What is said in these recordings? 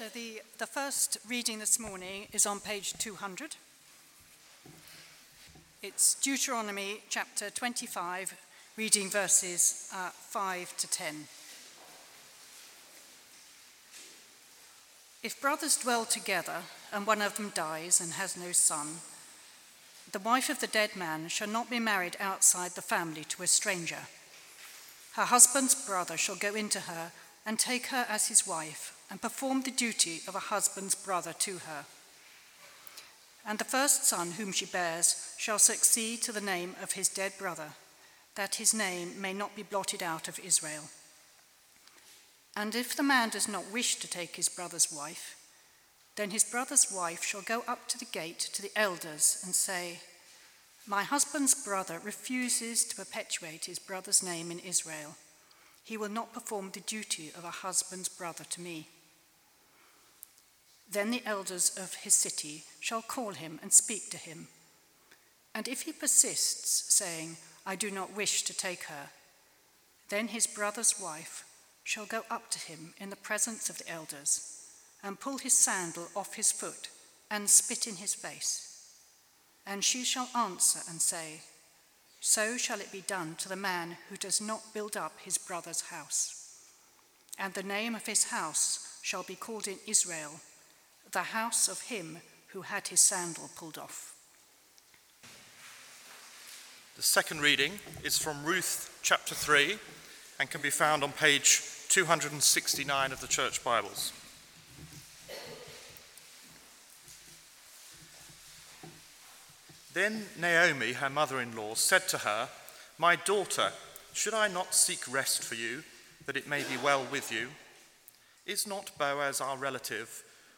So the, the first reading this morning is on page 200. It's Deuteronomy chapter 25, reading verses uh, 5 to 10. If brothers dwell together and one of them dies and has no son, the wife of the dead man shall not be married outside the family to a stranger. Her husband's brother shall go into her and take her as his wife and perform the duty of a husband's brother to her. And the first son whom she bears shall succeed to the name of his dead brother, that his name may not be blotted out of Israel. And if the man does not wish to take his brother's wife, then his brother's wife shall go up to the gate to the elders and say, My husband's brother refuses to perpetuate his brother's name in Israel. He will not perform the duty of a husband's brother to me. Then the elders of his city shall call him and speak to him. And if he persists, saying, I do not wish to take her, then his brother's wife shall go up to him in the presence of the elders and pull his sandal off his foot and spit in his face. And she shall answer and say, So shall it be done to the man who does not build up his brother's house. And the name of his house shall be called in Israel the house of him who had his sandal pulled off. The second reading is from Ruth chapter 3 and can be found on page 269 of the Church Bibles. Then Naomi, her mother in law, said to her, My daughter, should I not seek rest for you, that it may be well with you? Is not Boaz our relative?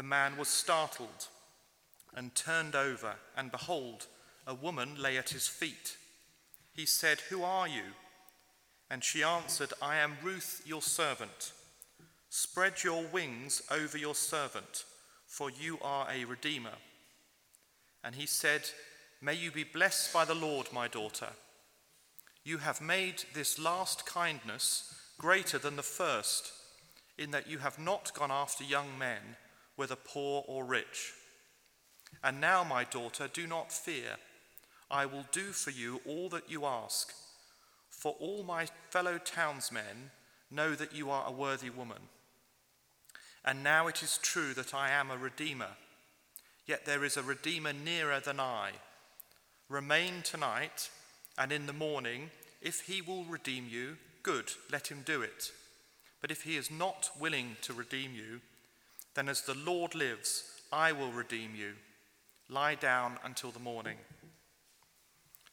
the man was startled and turned over, and behold, a woman lay at his feet. He said, Who are you? And she answered, I am Ruth, your servant. Spread your wings over your servant, for you are a redeemer. And he said, May you be blessed by the Lord, my daughter. You have made this last kindness greater than the first, in that you have not gone after young men whether poor or rich. And now, my daughter, do not fear. I will do for you all that you ask. For all my fellow townsmen know that you are a worthy woman. And now it is true that I am a redeemer, yet there is a redeemer nearer than I. Remain tonight, and in the morning, if he will redeem you, good, let him do it. But if he is not willing to redeem you, then, as the Lord lives, I will redeem you. Lie down until the morning.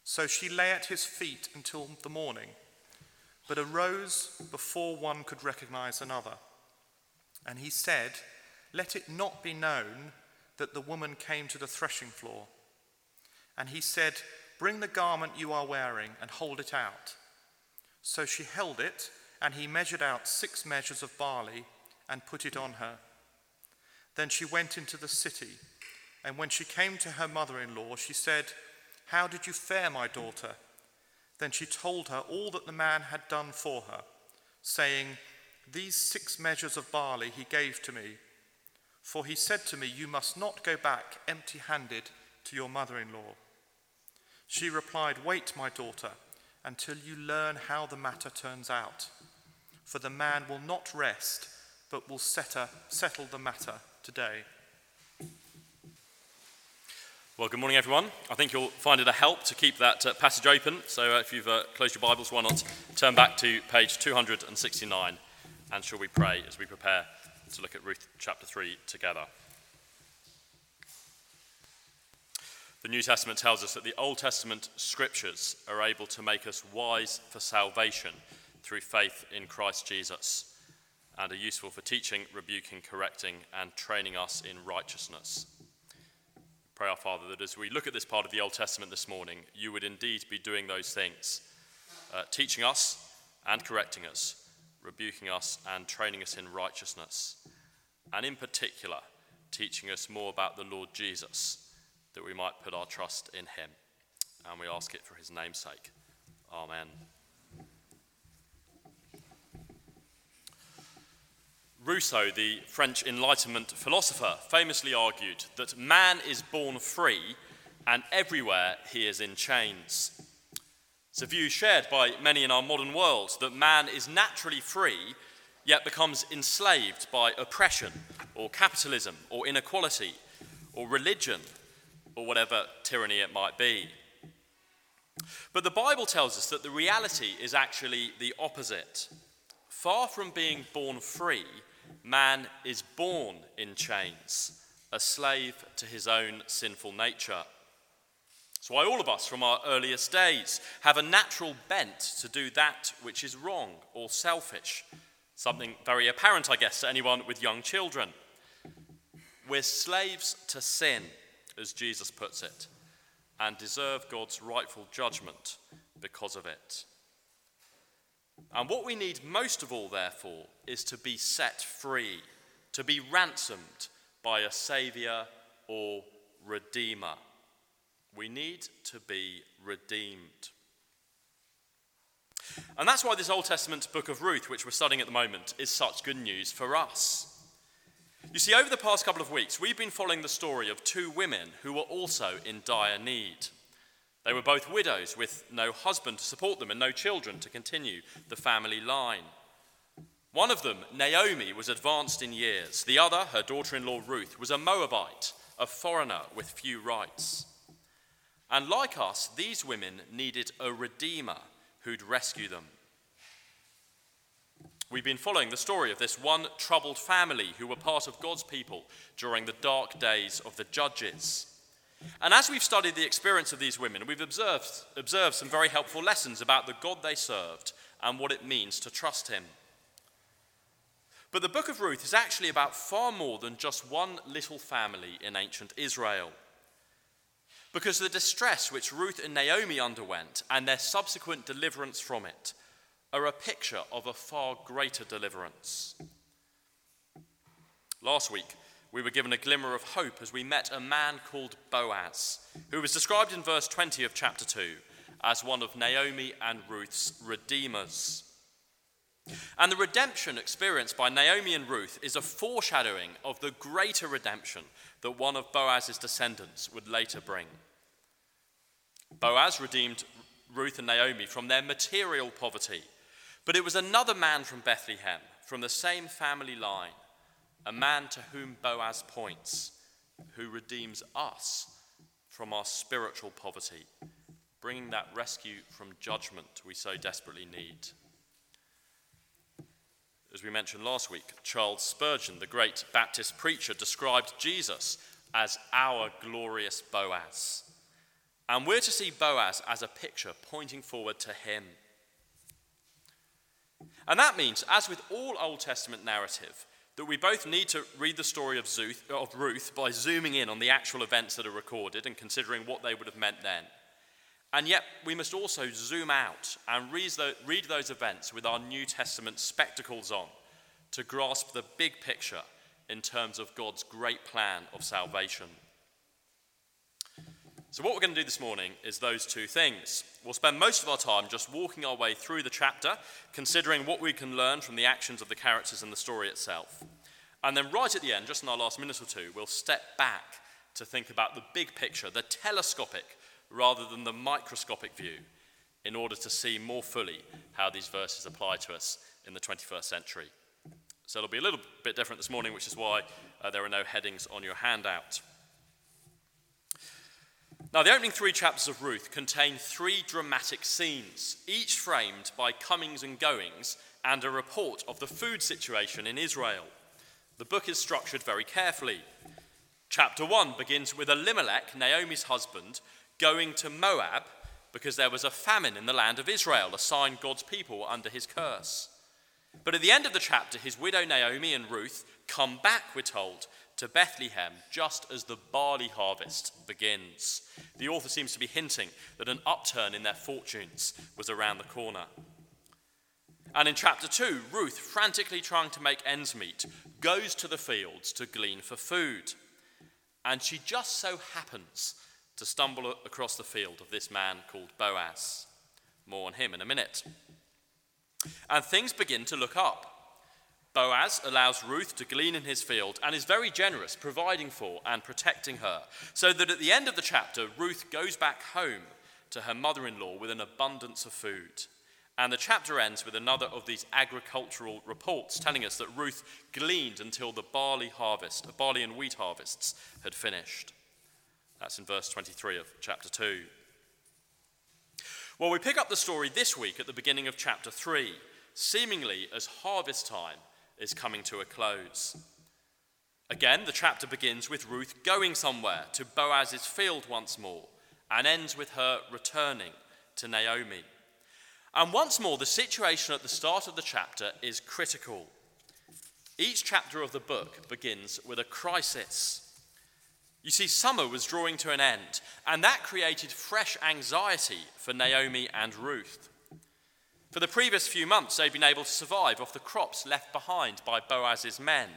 So she lay at his feet until the morning, but arose before one could recognize another. And he said, Let it not be known that the woman came to the threshing floor. And he said, Bring the garment you are wearing and hold it out. So she held it, and he measured out six measures of barley and put it on her. Then she went into the city, and when she came to her mother in law, she said, How did you fare, my daughter? Then she told her all that the man had done for her, saying, These six measures of barley he gave to me. For he said to me, You must not go back empty handed to your mother in law. She replied, Wait, my daughter, until you learn how the matter turns out. For the man will not rest, but will settle the matter today. Well, good morning, everyone. I think you'll find it a help to keep that uh, passage open. So, uh, if you've uh, closed your Bibles, why not turn back to page 269 and shall we pray as we prepare to look at Ruth chapter 3 together? The New Testament tells us that the Old Testament scriptures are able to make us wise for salvation through faith in Christ Jesus and are useful for teaching, rebuking, correcting, and training us in righteousness. Pray, our Father, that as we look at this part of the Old Testament this morning, you would indeed be doing those things, uh, teaching us and correcting us, rebuking us and training us in righteousness, and in particular, teaching us more about the Lord Jesus, that we might put our trust in him. And we ask it for his name's sake. Amen. Rousseau, the French Enlightenment philosopher, famously argued that man is born free and everywhere he is in chains. It's a view shared by many in our modern world that man is naturally free yet becomes enslaved by oppression or capitalism or inequality or religion or whatever tyranny it might be. But the Bible tells us that the reality is actually the opposite. Far from being born free, man is born in chains, a slave to his own sinful nature. That's why all of us from our earliest days have a natural bent to do that which is wrong or selfish. Something very apparent, I guess, to anyone with young children. We're slaves to sin, as Jesus puts it, and deserve God's rightful judgment because of it. And what we need most of all, therefore, is to be set free, to be ransomed by a Saviour or Redeemer. We need to be redeemed. And that's why this Old Testament book of Ruth, which we're studying at the moment, is such good news for us. You see, over the past couple of weeks, we've been following the story of two women who were also in dire need. They were both widows with no husband to support them and no children to continue the family line. One of them, Naomi, was advanced in years. The other, her daughter in law Ruth, was a Moabite, a foreigner with few rights. And like us, these women needed a redeemer who'd rescue them. We've been following the story of this one troubled family who were part of God's people during the dark days of the judges. And as we've studied the experience of these women, we've observed, observed some very helpful lessons about the God they served and what it means to trust Him. But the book of Ruth is actually about far more than just one little family in ancient Israel. Because the distress which Ruth and Naomi underwent and their subsequent deliverance from it are a picture of a far greater deliverance. Last week, we were given a glimmer of hope as we met a man called Boaz, who was described in verse 20 of chapter 2 as one of Naomi and Ruth's redeemers. And the redemption experienced by Naomi and Ruth is a foreshadowing of the greater redemption that one of Boaz's descendants would later bring. Boaz redeemed Ruth and Naomi from their material poverty, but it was another man from Bethlehem, from the same family line, a man to whom Boaz points, who redeems us from our spiritual poverty, bringing that rescue from judgment we so desperately need. As we mentioned last week, Charles Spurgeon, the great Baptist preacher, described Jesus as our glorious Boaz. And we're to see Boaz as a picture pointing forward to him. And that means, as with all Old Testament narrative, that we both need to read the story of, Ruth by zooming in on the actual events that are recorded and considering what they would have meant then. And yet, we must also zoom out and read those events with our New Testament spectacles on to grasp the big picture in terms of God's great plan of salvation. So, what we're going to do this morning is those two things. We'll spend most of our time just walking our way through the chapter, considering what we can learn from the actions of the characters and the story itself. And then, right at the end, just in our last minute or two, we'll step back to think about the big picture, the telescopic rather than the microscopic view, in order to see more fully how these verses apply to us in the 21st century. So, it'll be a little bit different this morning, which is why uh, there are no headings on your handout. Now, the opening three chapters of Ruth contain three dramatic scenes, each framed by comings and goings and a report of the food situation in Israel. The book is structured very carefully. Chapter 1 begins with Elimelech, Naomi's husband, going to Moab because there was a famine in the land of Israel, a sign God's people were under his curse. But at the end of the chapter, his widow Naomi and Ruth come back, we're told, to Bethlehem just as the barley harvest begins. The author seems to be hinting that an upturn in their fortunes was around the corner. And in chapter 2, Ruth, frantically trying to make ends meet, goes to the fields to glean for food. And she just so happens to stumble across the field of this man called Boaz. More on him in a minute. And things begin to look up. Boaz allows Ruth to glean in his field and is very generous, providing for and protecting her, so that at the end of the chapter, Ruth goes back home to her mother in law with an abundance of food. And the chapter ends with another of these agricultural reports telling us that Ruth gleaned until the barley harvest, the barley and wheat harvests, had finished. That's in verse 23 of chapter 2. Well, we pick up the story this week at the beginning of chapter 3, seemingly as harvest time is coming to a close. Again, the chapter begins with Ruth going somewhere to Boaz's field once more and ends with her returning to Naomi. And once more, the situation at the start of the chapter is critical. Each chapter of the book begins with a crisis. You see, summer was drawing to an end, and that created fresh anxiety for Naomi and Ruth. For the previous few months, they'd been able to survive off the crops left behind by Boaz's men.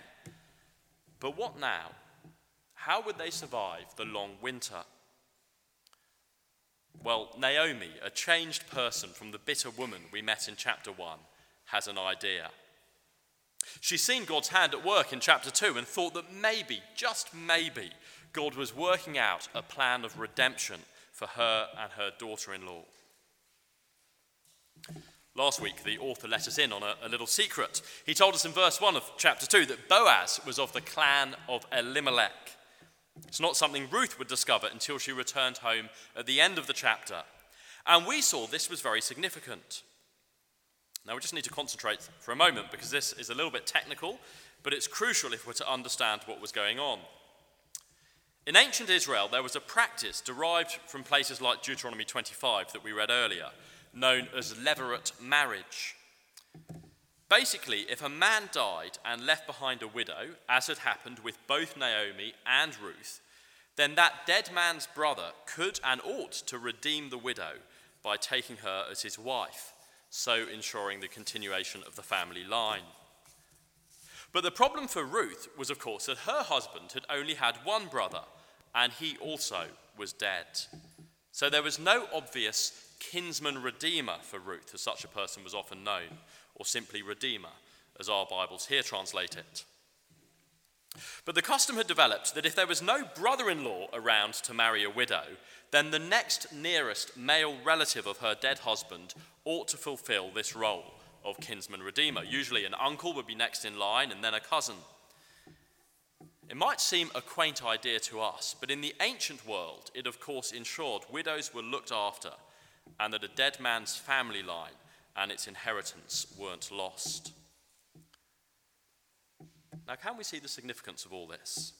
But what now? How would they survive the long winter? Well, Naomi, a changed person from the bitter woman we met in chapter 1, has an idea. She's seen God's hand at work in chapter 2 and thought that maybe, just maybe, God was working out a plan of redemption for her and her daughter in law. Last week, the author let us in on a, a, little secret. He told us in verse 1 of chapter 2 that Boaz was of the clan of Elimelech. It's not something Ruth would discover until she returned home at the end of the chapter. And we saw this was very significant. Now, we just need to concentrate for a moment because this is a little bit technical, but it's crucial if we're to understand what was going on. In ancient Israel, there was a practice derived from places like Deuteronomy 25 that we read earlier known as levirate marriage. Basically, if a man died and left behind a widow, as had happened with both Naomi and Ruth, then that dead man's brother could and ought to redeem the widow by taking her as his wife, so ensuring the continuation of the family line. But the problem for Ruth was, of course, that her husband had only had one brother, and he also was dead. So there was no obvious kinsman redeemer for Ruth, as such a person was often known, or simply redeemer, as our Bibles here translate it. But the custom had developed that if there was no brother in law around to marry a widow, then the next nearest male relative of her dead husband ought to fulfill this role of kinsman redeemer. Usually, an uncle would be next in line and then a cousin. It might seem a quaint idea to us, but in the ancient world, it of course ensured widows were looked after and that a dead man's family line and its inheritance weren't lost. Now, can we see the significance of all this?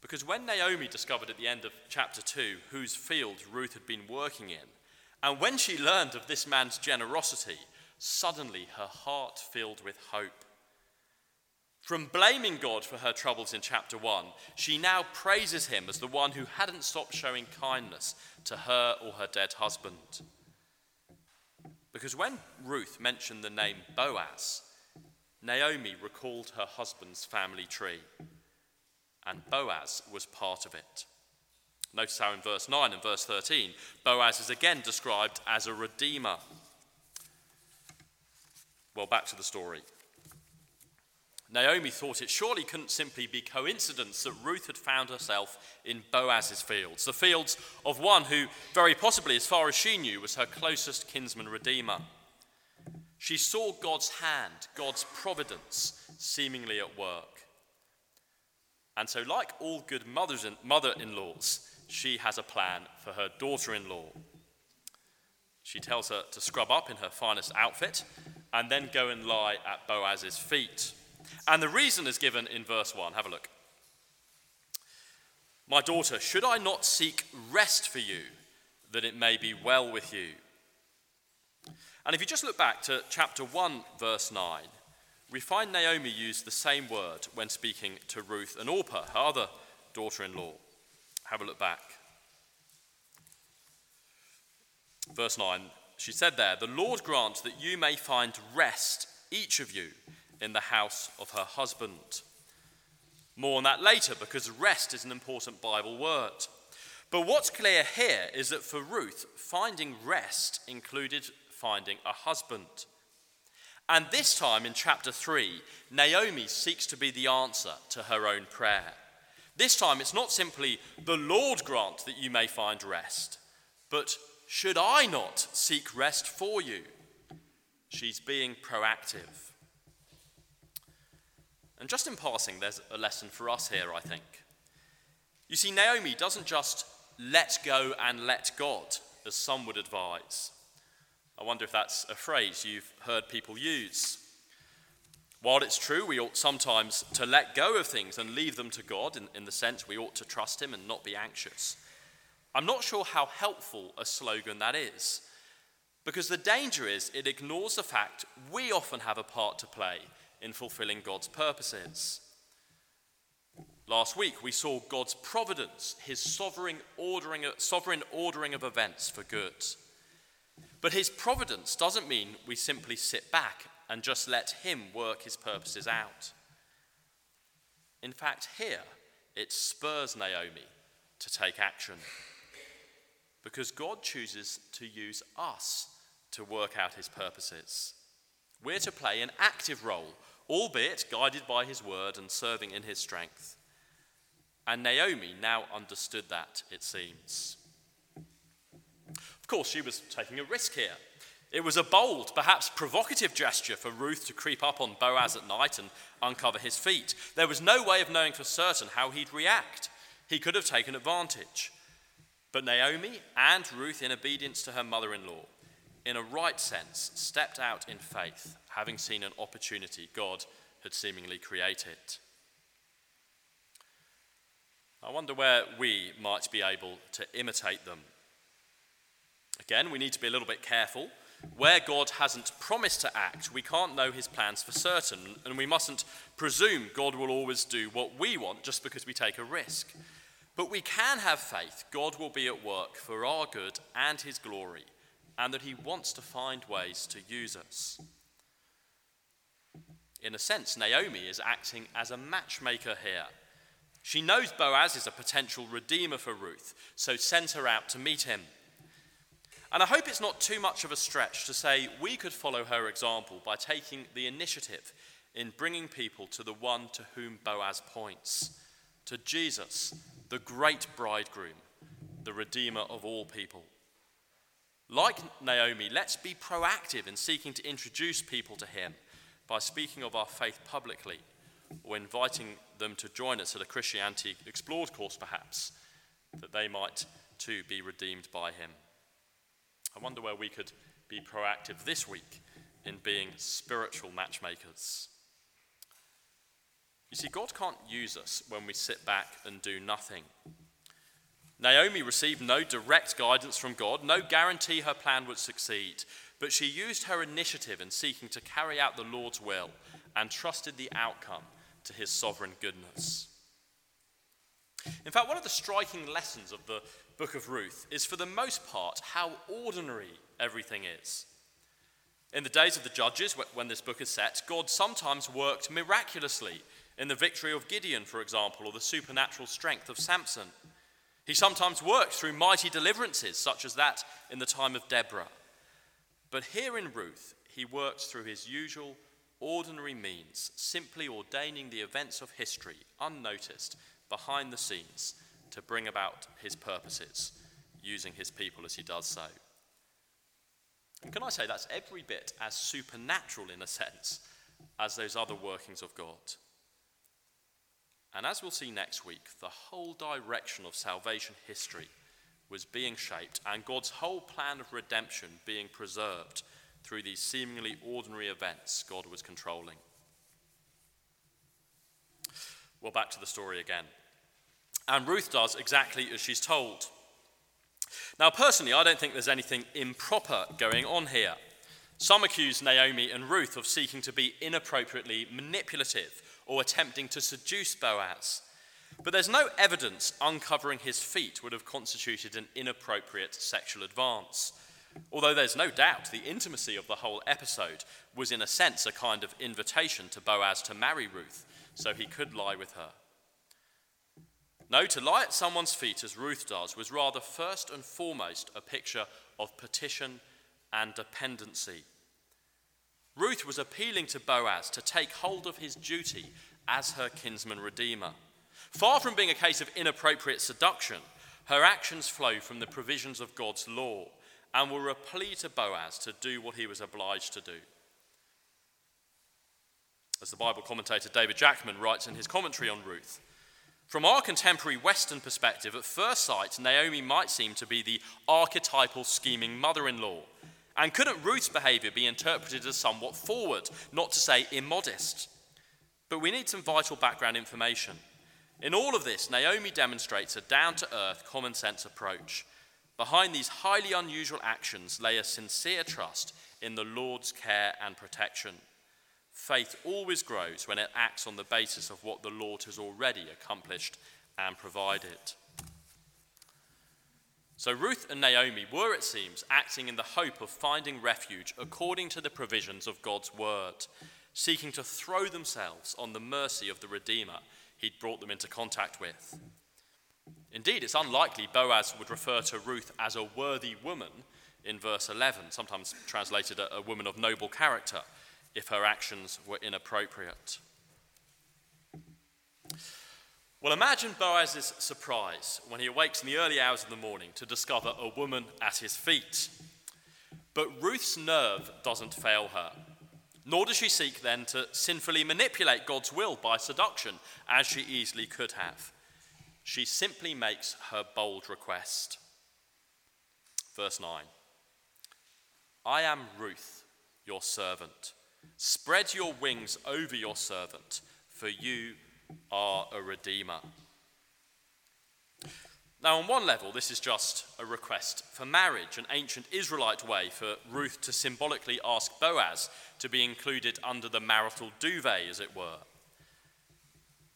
Because when Naomi discovered at the end of chapter 2 whose field Ruth had been working in, and when she learned of this man's generosity, suddenly her heart filled with hope. From blaming God for her troubles in chapter 1, she now praises him as the one who hadn't stopped showing kindness to her or her dead husband. Because when Ruth mentioned the name Boaz, Naomi recalled her husband's family tree, and Boaz was part of it. Notice how in verse 9 and verse 13, Boaz is again described as a redeemer. Well, back to the story. Naomi thought it surely couldn't simply be coincidence that Ruth had found herself in Boaz's fields, the fields of one who, very possibly, as far as she knew, was her closest kinsman redeemer. She saw God's hand, God's providence, seemingly at work. And so, like all good mother in laws, she has a plan for her daughter in law. She tells her to scrub up in her finest outfit and then go and lie at Boaz's feet. And the reason is given in verse 1. Have a look. My daughter, should I not seek rest for you, that it may be well with you? And if you just look back to chapter 1, verse 9, we find Naomi used the same word when speaking to Ruth and Orpah, her other daughter in law. Have a look back. Verse 9, she said there, The Lord grant that you may find rest, each of you, in the house of her husband. More on that later because rest is an important Bible word. But what's clear here is that for Ruth, finding rest included finding a husband. And this time in chapter 3, Naomi seeks to be the answer to her own prayer. This time it's not simply, the Lord grant that you may find rest, but should I not seek rest for you? She's being proactive. And just in passing, there's a lesson for us here, I think. You see, Naomi doesn't just let go and let God, as some would advise. I wonder if that's a phrase you've heard people use. While it's true we ought sometimes to let go of things and leave them to God, in, in the sense we ought to trust Him and not be anxious, I'm not sure how helpful a slogan that is. Because the danger is it ignores the fact we often have a part to play in fulfilling God's purposes. Last week, we saw God's providence, his sovereign ordering, sovereign ordering of events for good. But his providence doesn't mean we simply sit back and just let him work his purposes out. In fact, here, it spurs Naomi to take action. Because God chooses to use us to work out his purposes. We're to play an active role albeit guided by his word and serving in his strength. And Naomi now understood that, it seems. Of course, she was taking a risk here. It was a bold, perhaps provocative gesture for Ruth to creep up on Boaz at night and uncover his feet. There was no way of knowing for certain how he'd react. He could have taken advantage. But Naomi and Ruth, in obedience to her mother in law, in a right sense, stepped out in faith, having seen an opportunity God had seemingly created. I wonder where we might be able to imitate them. Again, we need to be a little bit careful. Where God hasn't promised to act, we can't know his plans for certain, and we mustn't presume God will always do what we want just because we take a risk. But we can have faith God will be at work for our good and his glory and that he wants to find ways to use us. In a sense, Naomi is acting as a matchmaker here. She knows Boaz is a potential redeemer for Ruth, so sends her out to meet him. And I hope it's not too much of a stretch to say we could follow her example by taking the initiative in bringing people to the one to whom Boaz points to Jesus, the great bridegroom, the Redeemer of all people. Like Naomi, let's be proactive in seeking to introduce people to him by speaking of our faith publicly or inviting them to join us at a Christianity Explored course, perhaps, that they might too be redeemed by him. I wonder where we could be proactive this week in being spiritual matchmakers. You see, God can't use us when we sit back and do nothing. Naomi received no direct guidance from God, no guarantee her plan would succeed, but she used her initiative in seeking to carry out the Lord's will and trusted the outcome to his sovereign goodness. In fact, one of the striking lessons of the book of Ruth is, for the most part, how ordinary everything is. In the days of the judges, when this book is set, God sometimes worked miraculously in the victory of Gideon, for example, or the supernatural strength of Samson. He sometimes worked through mighty deliverances, such as that in the time of Deborah. But here in Ruth, he works through his usual ordinary means, simply ordaining the events of history unnoticed behind the scenes to bring about his purposes, using his people as he does so. And can I say that's every bit as supernatural in a sense as those other workings of God? And as we'll see next week, the whole direction of salvation history was being shaped and God's whole plan of redemption being preserved through these seemingly ordinary events God was controlling. Well, back to the story again. And Ruth does exactly as she's told. Now, personally, I don't think there's anything improper going on here. Some accuse Naomi and Ruth of seeking to be inappropriately manipulative or attempting to seduce Boaz. But there's no evidence uncovering his feet would have constituted an inappropriate sexual advance. Although there's no doubt the intimacy of the whole episode was, in a sense, a kind of invitation to Boaz to marry Ruth so he could lie with her. No, to lie at someone's feet as Ruth does was rather first and foremost a picture of petition and dependency. Ruth was appealing to Boaz to take hold of his duty as her kinsman redeemer. Far from being a case of inappropriate seduction, her actions flow from the provisions of God's law and were a plea to Boaz to do what he was obliged to do. As the Bible commentator David Jackman writes in his commentary on Ruth, from our contemporary Western perspective, at first sight, Naomi might seem to be the archetypal scheming mother in law. And couldn't Ruth's behavior be interpreted as somewhat forward, not to say immodest? But we need some vital background information. In all of this, Naomi demonstrates a down to earth, common sense approach. Behind these highly unusual actions lay a sincere trust in the Lord's care and protection. Faith always grows when it acts on the basis of what the Lord has already accomplished and provided. So Ruth and Naomi were, it seems, acting in the hope of finding refuge according to the provisions of God's word, seeking to throw themselves on the mercy of the Redeemer he'd brought them into contact with. Indeed, it's unlikely Boaz would refer to Ruth as a worthy woman in verse 11, sometimes translated a, a woman of noble character, if her actions were inappropriate. Well, imagine Boaz's surprise when he awakes in the early hours of the morning to discover a woman at his feet. But Ruth's nerve doesn't fail her. Nor does she seek then to sinfully manipulate God's will by seduction, as she easily could have. She simply makes her bold request. Verse 9 I am Ruth, your servant. Spread your wings over your servant, for you are a redeemer. Now, on one level, this is just a request for marriage, an ancient Israelite way for Ruth to symbolically ask Boaz to be included under the marital duvet, as it were.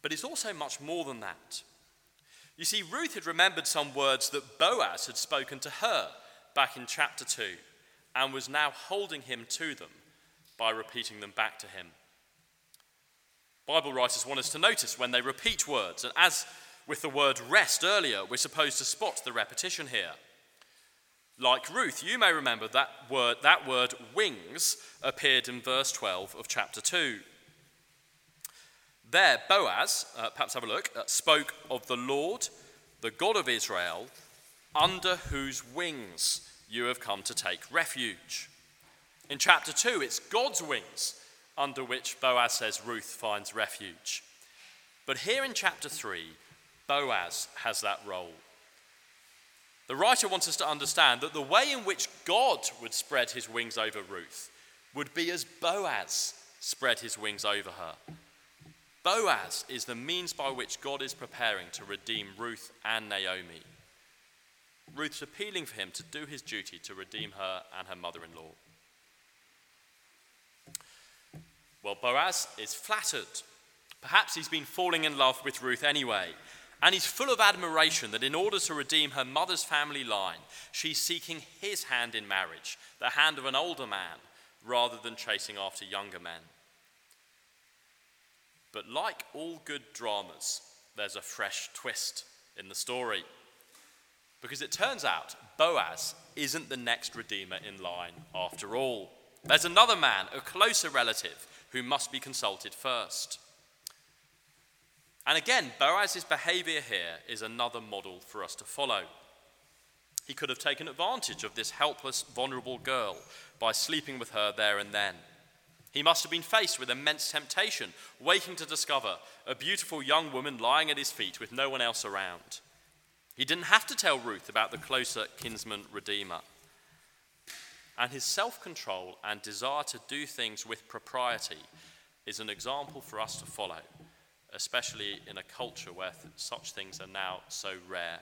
But it's also much more than that. You see, Ruth had remembered some words that Boaz had spoken to her back in chapter 2 and was now holding him to them by repeating them back to him. Bible writers want us to notice when they repeat words, and as with the word rest earlier, we're supposed to spot the repetition here. Like Ruth, you may remember that word, that word wings appeared in verse 12 of chapter 2. There, Boaz, uh, perhaps have a look, uh, spoke of the Lord, the God of Israel, under whose wings you have come to take refuge. In chapter 2, it's God's wings under which Boaz says Ruth finds refuge. But here in chapter 3, Boaz has that role. The writer wants us to understand that the way in which God would spread his wings over Ruth would be as Boaz spread his wings over her. Boaz is the means by which God is preparing to redeem Ruth and Naomi. Ruth's appealing for him to do his duty to redeem her and her mother in law. Well, Boaz is flattered. Perhaps he's been falling in love with Ruth anyway. And he's full of admiration that in order to redeem her mother's family line, she's seeking his hand in marriage, the hand of an older man, rather than chasing after younger men. But like all good dramas, there's a fresh twist in the story. Because it turns out Boaz isn't the next redeemer in line after all. There's another man, a closer relative, who must be consulted first. And again, Boaz's behavior here is another model for us to follow. He could have taken advantage of this helpless, vulnerable girl by sleeping with her there and then. He must have been faced with immense temptation, waking to discover a beautiful young woman lying at his feet with no one else around. He didn't have to tell Ruth about the closer kinsman redeemer. And his self control and desire to do things with propriety is an example for us to follow, especially in a culture where th- such things are now so rare.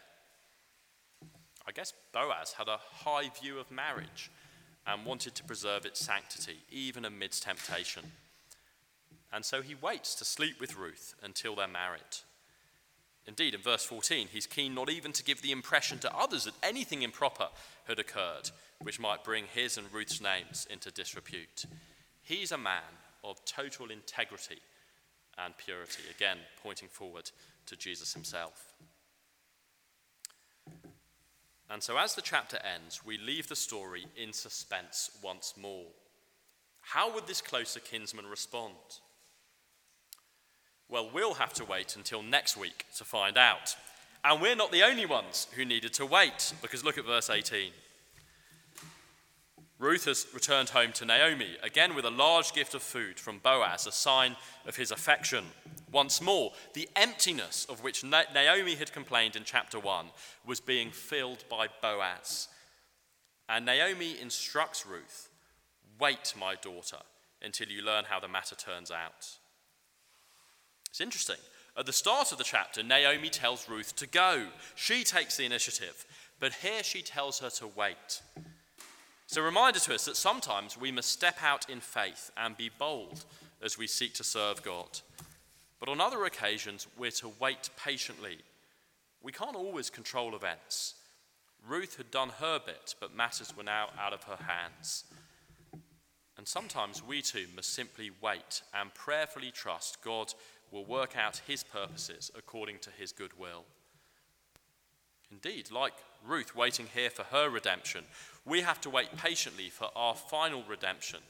I guess Boaz had a high view of marriage and wanted to preserve its sanctity, even amidst temptation. And so he waits to sleep with Ruth until they're married. Indeed, in verse 14, he's keen not even to give the impression to others that anything improper had occurred, which might bring his and Ruth's names into disrepute. He's a man of total integrity and purity, again, pointing forward to Jesus himself. And so, as the chapter ends, we leave the story in suspense once more. How would this closer kinsman respond? Well, we'll have to wait until next week to find out. And we're not the only ones who needed to wait, because look at verse 18. Ruth has returned home to Naomi, again with a large gift of food from Boaz, a sign of his affection. Once more, the emptiness of which Naomi had complained in chapter 1 was being filled by Boaz. And Naomi instructs Ruth Wait, my daughter, until you learn how the matter turns out. It's interesting. At the start of the chapter, Naomi tells Ruth to go. She takes the initiative. But here she tells her to wait. It's a reminder to us that sometimes we must step out in faith and be bold as we seek to serve God. But on other occasions, we're to wait patiently. We can't always control events. Ruth had done her bit, but matters were now out of her hands. And sometimes we too must simply wait and prayerfully trust God will work out his purposes according to his good will. Indeed, like Ruth waiting here for her redemption, we have to wait patiently for our final redemption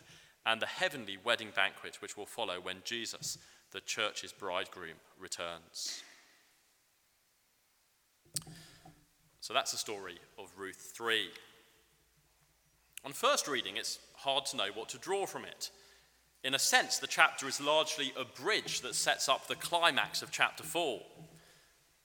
and the heavenly wedding banquet which will follow when Jesus, the church's bridegroom, returns. So that's the story of Ruth 3. On first reading, it's hard to know what to draw from it. In a sense, the chapter is largely a bridge that sets up the climax of chapter 4.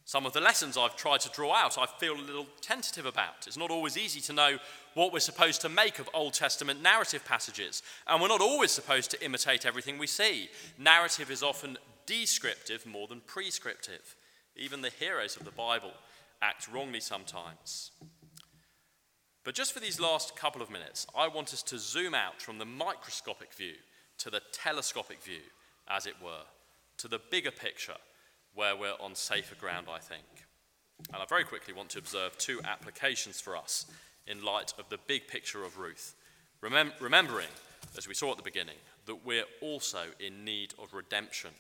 Some of the lessons I've tried to draw out, I feel a little tentative about. It's not always easy to know what we're supposed to make of Old Testament narrative passages, and we're not always supposed to imitate everything we see. Narrative is often descriptive more than prescriptive. Even the heroes of the Bible act wrongly sometimes. But just for these last couple of minutes, I want us to zoom out from the microscopic view to the telescopic view, as it were, to the bigger picture where we're on safer ground, I think. And I very quickly want to observe two applications for us in light of the big picture of Ruth. Remem- remembering, as we saw at the beginning, that we're also in need of redemption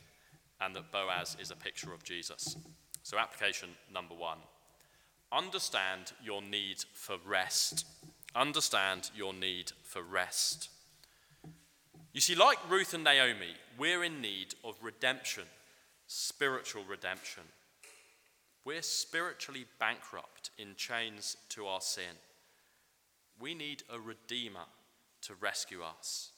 and that Boaz is a picture of Jesus. So, application number one understand your need for rest. Understand your need for rest. You see, like Ruth and Naomi, we're in need of redemption spiritual redemption. We're spiritually bankrupt in chains to our sin. We need a redeemer to rescue us.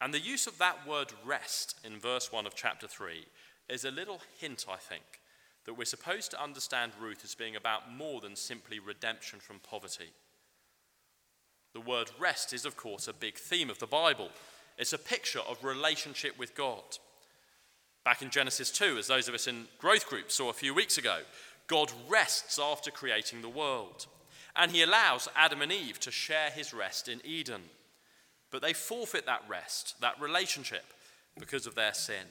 And the use of that word rest in verse 1 of chapter 3 is a little hint, I think, that we're supposed to understand Ruth as being about more than simply redemption from poverty. The word rest is, of course, a big theme of the Bible. It's a picture of relationship with God. Back in Genesis 2, as those of us in growth groups saw a few weeks ago, God rests after creating the world. And he allows Adam and Eve to share his rest in Eden. But they forfeit that rest, that relationship, because of their sin.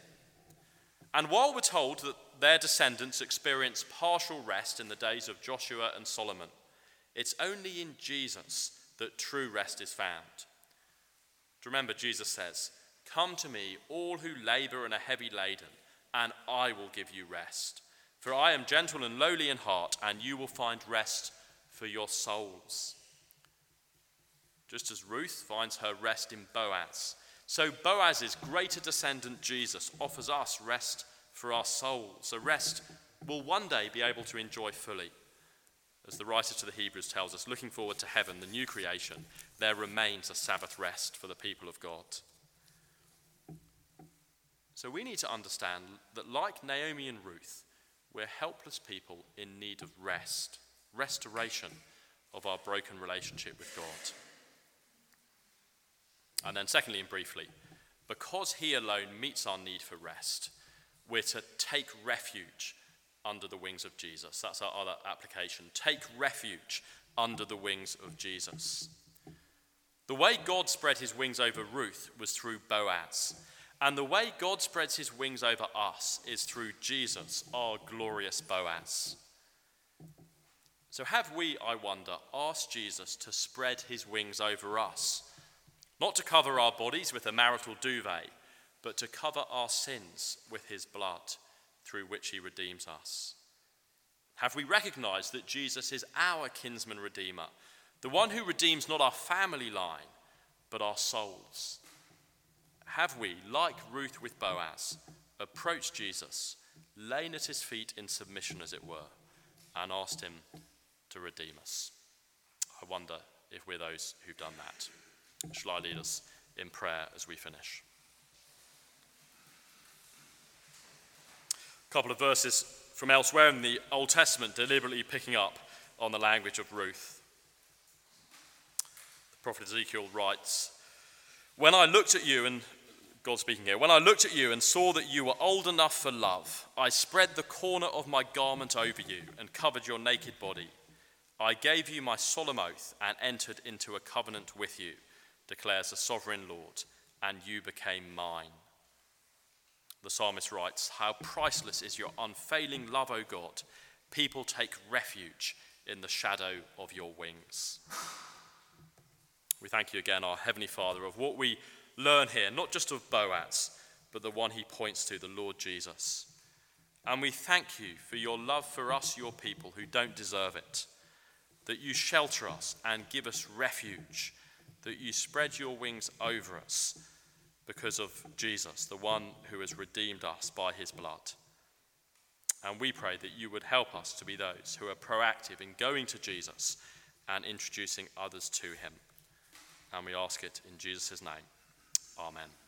And while we're told that their descendants experience partial rest in the days of Joshua and Solomon, it's only in Jesus that true rest is found. Remember, Jesus says, Come to me, all who labor and are heavy laden, and I will give you rest. For I am gentle and lowly in heart, and you will find rest for your souls. Just as Ruth finds her rest in Boaz, so Boaz's greater descendant Jesus offers us rest for our souls, a rest we'll one day be able to enjoy fully. As the writer to the Hebrews tells us, looking forward to heaven, the new creation, there remains a Sabbath rest for the people of God. So we need to understand that, like Naomi and Ruth, we're helpless people in need of rest, restoration of our broken relationship with God. And then, secondly and briefly, because He alone meets our need for rest, we're to take refuge under the wings of Jesus. That's our other application. Take refuge under the wings of Jesus. The way God spread his wings over Ruth was through Boaz. And the way God spreads his wings over us is through Jesus, our glorious Boaz. So, have we, I wonder, asked Jesus to spread his wings over us? Not to cover our bodies with a marital duvet, but to cover our sins with his blood, through which he redeems us? Have we recognized that Jesus is our kinsman redeemer, the one who redeems not our family line, but our souls? Have we, like Ruth with Boaz, approached Jesus, lain at his feet in submission, as it were, and asked him to redeem us? I wonder if we're those who've done that. Shall I lead us in prayer as we finish? A couple of verses from elsewhere in the Old Testament, deliberately picking up on the language of Ruth. The prophet Ezekiel writes, When I looked at you, and God speaking here, when I looked at you and saw that you were old enough for love, I spread the corner of my garment over you and covered your naked body. I gave you my solemn oath and entered into a covenant with you declares the sovereign Lord, and you became mine. The psalmist writes, How priceless is your unfailing love, O God! People take refuge in the shadow of your wings. we thank you again, our Heavenly Father, of what we learn here, not just of Boaz, but the one he points to, the Lord Jesus. And we thank you for your love for us, your people, who don't deserve it, that you shelter us and give us refuge that you spread your wings over us because of Jesus, the one who has redeemed us by his blood. And we pray that you would help us to be those who are proactive in going to Jesus and introducing others to him. And we ask it in Jesus' name. Amen.